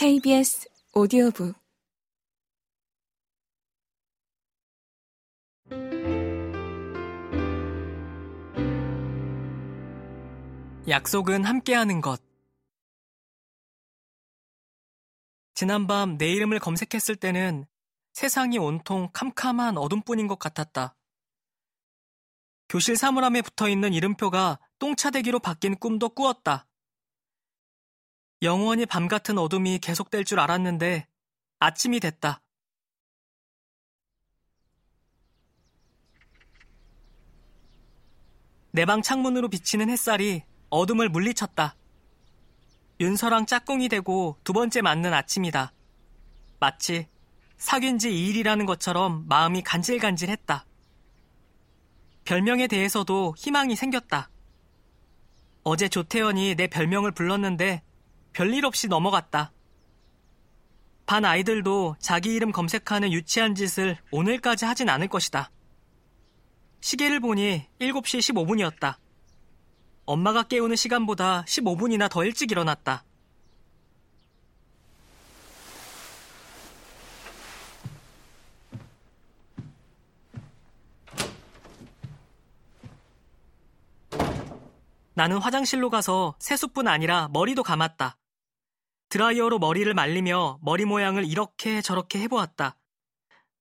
KBS 오디오북 약속은 함께하는 것. 지난밤 내 이름을 검색했을 때는 세상이 온통 캄캄한 어둠뿐인 것 같았다. 교실 사물함에 붙어 있는 이름표가 똥차대기로 바뀐 꿈도 꾸었다. 영원히 밤 같은 어둠이 계속될 줄 알았는데 아침이 됐다. 내 방 창문으로 비치는 햇살이 어둠을 물리쳤다. 윤서랑 짝꿍이 되고 두 번째 맞는 아침이다. 마치 사귄 지 2일이라는 것처럼 마음이 간질간질했다. 별명에 대해서도 희망이 생겼다. 어제 조태현이 내 별명을 불렀는데 별일 없이 넘어갔다. 반 아이들도 자기 이름 검색하는 유치한 짓을 오늘까지 하진 않을 것이다. 시계를 보니 7시 15분이었다. 엄마가 깨우는 시간보다 15분이나 더 일찍 일어났다. 나는 화장실로 가서 세수뿐 아니라 머리도 감았다. 드라이어로 머리를 말리며 머리 모양을 이렇게 저렇게 해보았다.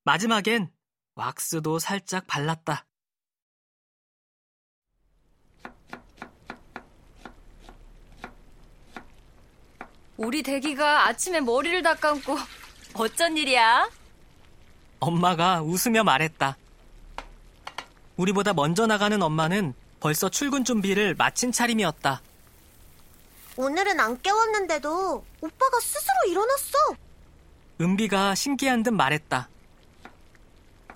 마지막엔 왁스도 살짝 발랐다. 우리 대기가 아침에 머리를 다 감고 어쩐 일이야? 엄마가 웃으며 말했다. 우리보다 먼저 나가는 엄마는 벌써 출근 준비를 마친 차림이었다. 오늘은 안 깨웠는데도 오빠가 스스로 일어났어. 은비가 신기한 듯 말했다.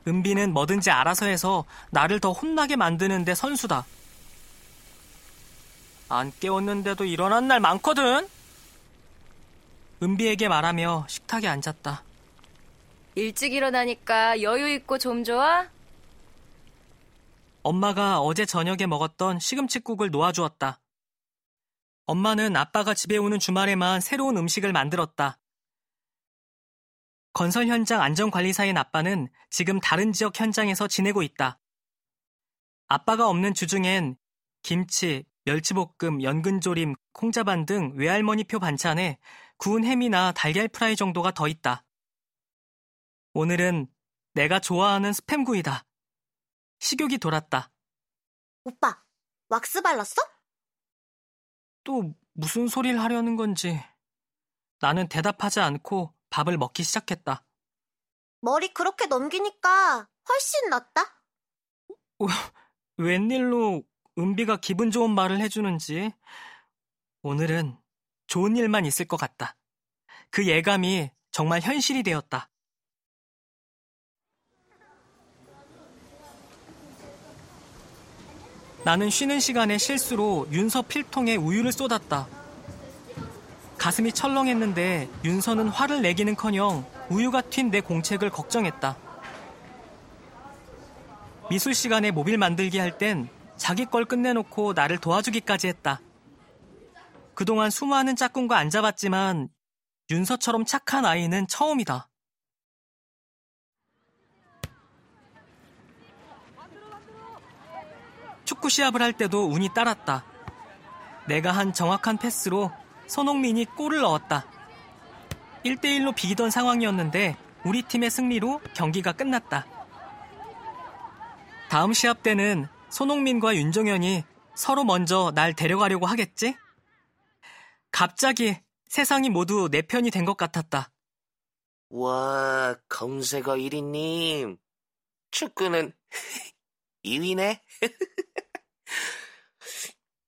은비는 뭐든지 알아서 해서 나를 더 혼나게 만드는데 선수다. 안 깨웠는데도 일어난 날 많거든? 은비에게 말하며 식탁에 앉았다. 일찍 일어나니까 여유 있고 좀 좋아? 엄마가 어제 저녁에 먹었던 시금치국을 놓아주었다. 엄마는 아빠가 집에 오는 주말에만 새로운 음식을 만들었다. 건설 현장 안전관리사인 아빠는 지금 다른 지역 현장에서 지내고 있다. 아빠가 없는 주중엔 김치, 멸치볶음, 연근조림, 콩자반 등 외할머니표 반찬에 구운 햄이나 달걀 프라이 정도가 더 있다. 오늘은 내가 좋아하는 스팸구이다. 식욕이 돌았다. 오빠, 왁스 발랐어? 또 무슨 소리를 하려는 건지. 나는 대답하지 않고 밥을 먹기 시작했다. 머리 그렇게 넘기니까 훨씬 낫다. 웬일로 은비가 기분 좋은 말을 해주는지. 오늘은 좋은 일만 있을 것 같다. 그 예감이 정말 현실이 되었다. 나는 쉬는 시간에 실수로 윤서 필통에 우유를 쏟았다. 가슴이 철렁했는데 윤서는 화를 내기는커녕 우유가 튄 내 공책을 걱정했다. 미술 시간에 모빌 만들기 할 땐 자기 걸 끝내놓고 나를 도와주기까지 했다. 그동안 수많은 짝꿍과 앉아봤지만 윤서처럼 착한 아이는 처음이다. 축구 시합을 할 때도 운이 따랐다. 내가 한 정확한 패스로 손흥민이 골을 넣었다. 1대1로 비기던 상황이었는데 우리 팀의 승리로 경기가 끝났다. 다음 시합 때는 손흥민과 윤종현이 서로 먼저 날 데려가려고 하겠지? 갑자기 세상이 모두 내 편이 된 것 같았다. 와, 검색어 1위님. 축구는 2위네?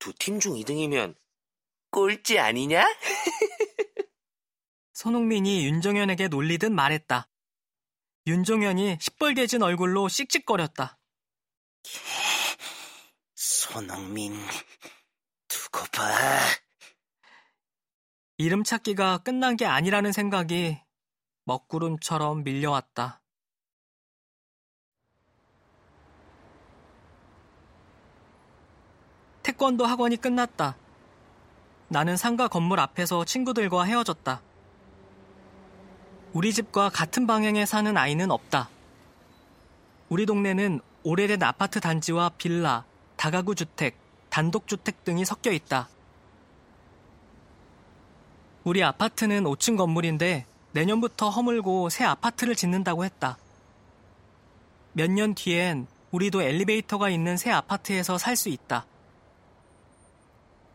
두 팀 중 2등이면 꼴찌 아니냐? 손흥민이 윤종현에게 놀리듯 말했다. 윤종현이 시뻘개진 얼굴로 씩씩거렸다. 손흥민, 두고 봐. 이름 찾기가 끝난 게 아니라는 생각이 먹구름처럼 밀려왔다. 태권도 학원이 끝났다. 나는 상가 건물 앞에서 친구들과 헤어졌다. 우리 집과 같은 방향에 사는 아이는 없다. 우리 동네는 오래된 아파트 단지와 빌라, 다가구 주택, 단독주택 등이 섞여 있다. 우리 아파트는 5층 건물인데 내년부터 허물고 새 아파트를 짓는다고 했다. 몇 년 뒤엔 우리도 엘리베이터가 있는 새 아파트에서 살 수 있다.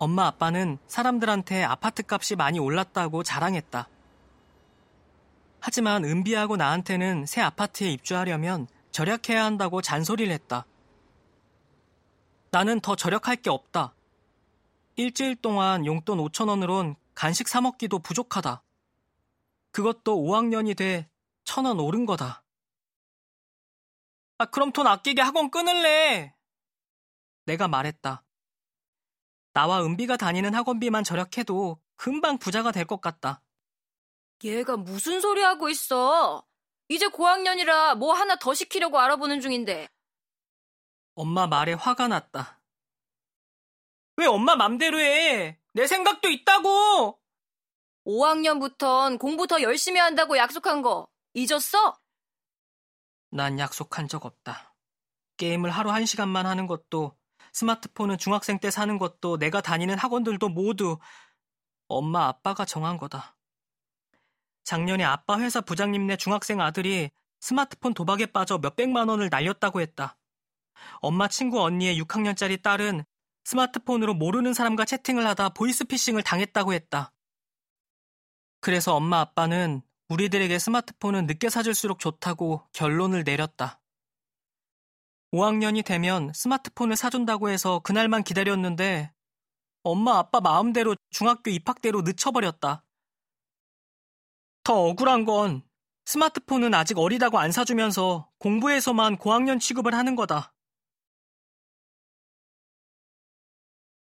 엄마 아빠는 사람들한테 아파트 값이 많이 올랐다고 자랑했다. 하지만 은비하고 나한테는 새 아파트에 입주하려면 절약해야 한다고 잔소리를 했다. 나는 더 절약할 게 없다. 일주일 동안 용돈 5천 원으론 간식 사 먹기도 부족하다. 그것도 5학년이 돼 천 원 오른 거다. 아, 그럼 돈 아끼게 학원 끊을래. 내가 말했다. 나와 은비가 다니는 학원비만 절약해도 금방 부자가 될 것 같다. 얘가 무슨 소리 하고 있어? 이제 고학년이라 뭐 하나 더 시키려고 알아보는 중인데. 엄마 말에 화가 났다. 왜 엄마 맘대로 해? 내 생각도 있다고! 5학년부턴 공부 더 열심히 한다고 약속한 거 잊었어? 난 약속한 적 없다. 게임을 하루 한 시간만 하는 것도, 스마트폰은 중학생 때 사는 것도, 내가 다니는 학원들도 모두 엄마 아빠가 정한 거다. 작년에 아빠 회사 부장님네 중학생 아들이 스마트폰 도박에 빠져 몇백만 원을 날렸다고 했다. 엄마 친구 언니의 6학년짜리 딸은 스마트폰으로 모르는 사람과 채팅을 하다 보이스피싱을 당했다고 했다. 그래서 엄마 아빠는 우리들에게 스마트폰은 늦게 사줄수록 좋다고 결론을 내렸다. 5학년이 되면 스마트폰을 사준다고 해서 그날만 기다렸는데 엄마 아빠 마음대로 중학교 입학대로 늦춰버렸다. 더 억울한 건 스마트폰은 아직 어리다고 안 사주면서 공부에서만 고학년 취급을 하는 거다.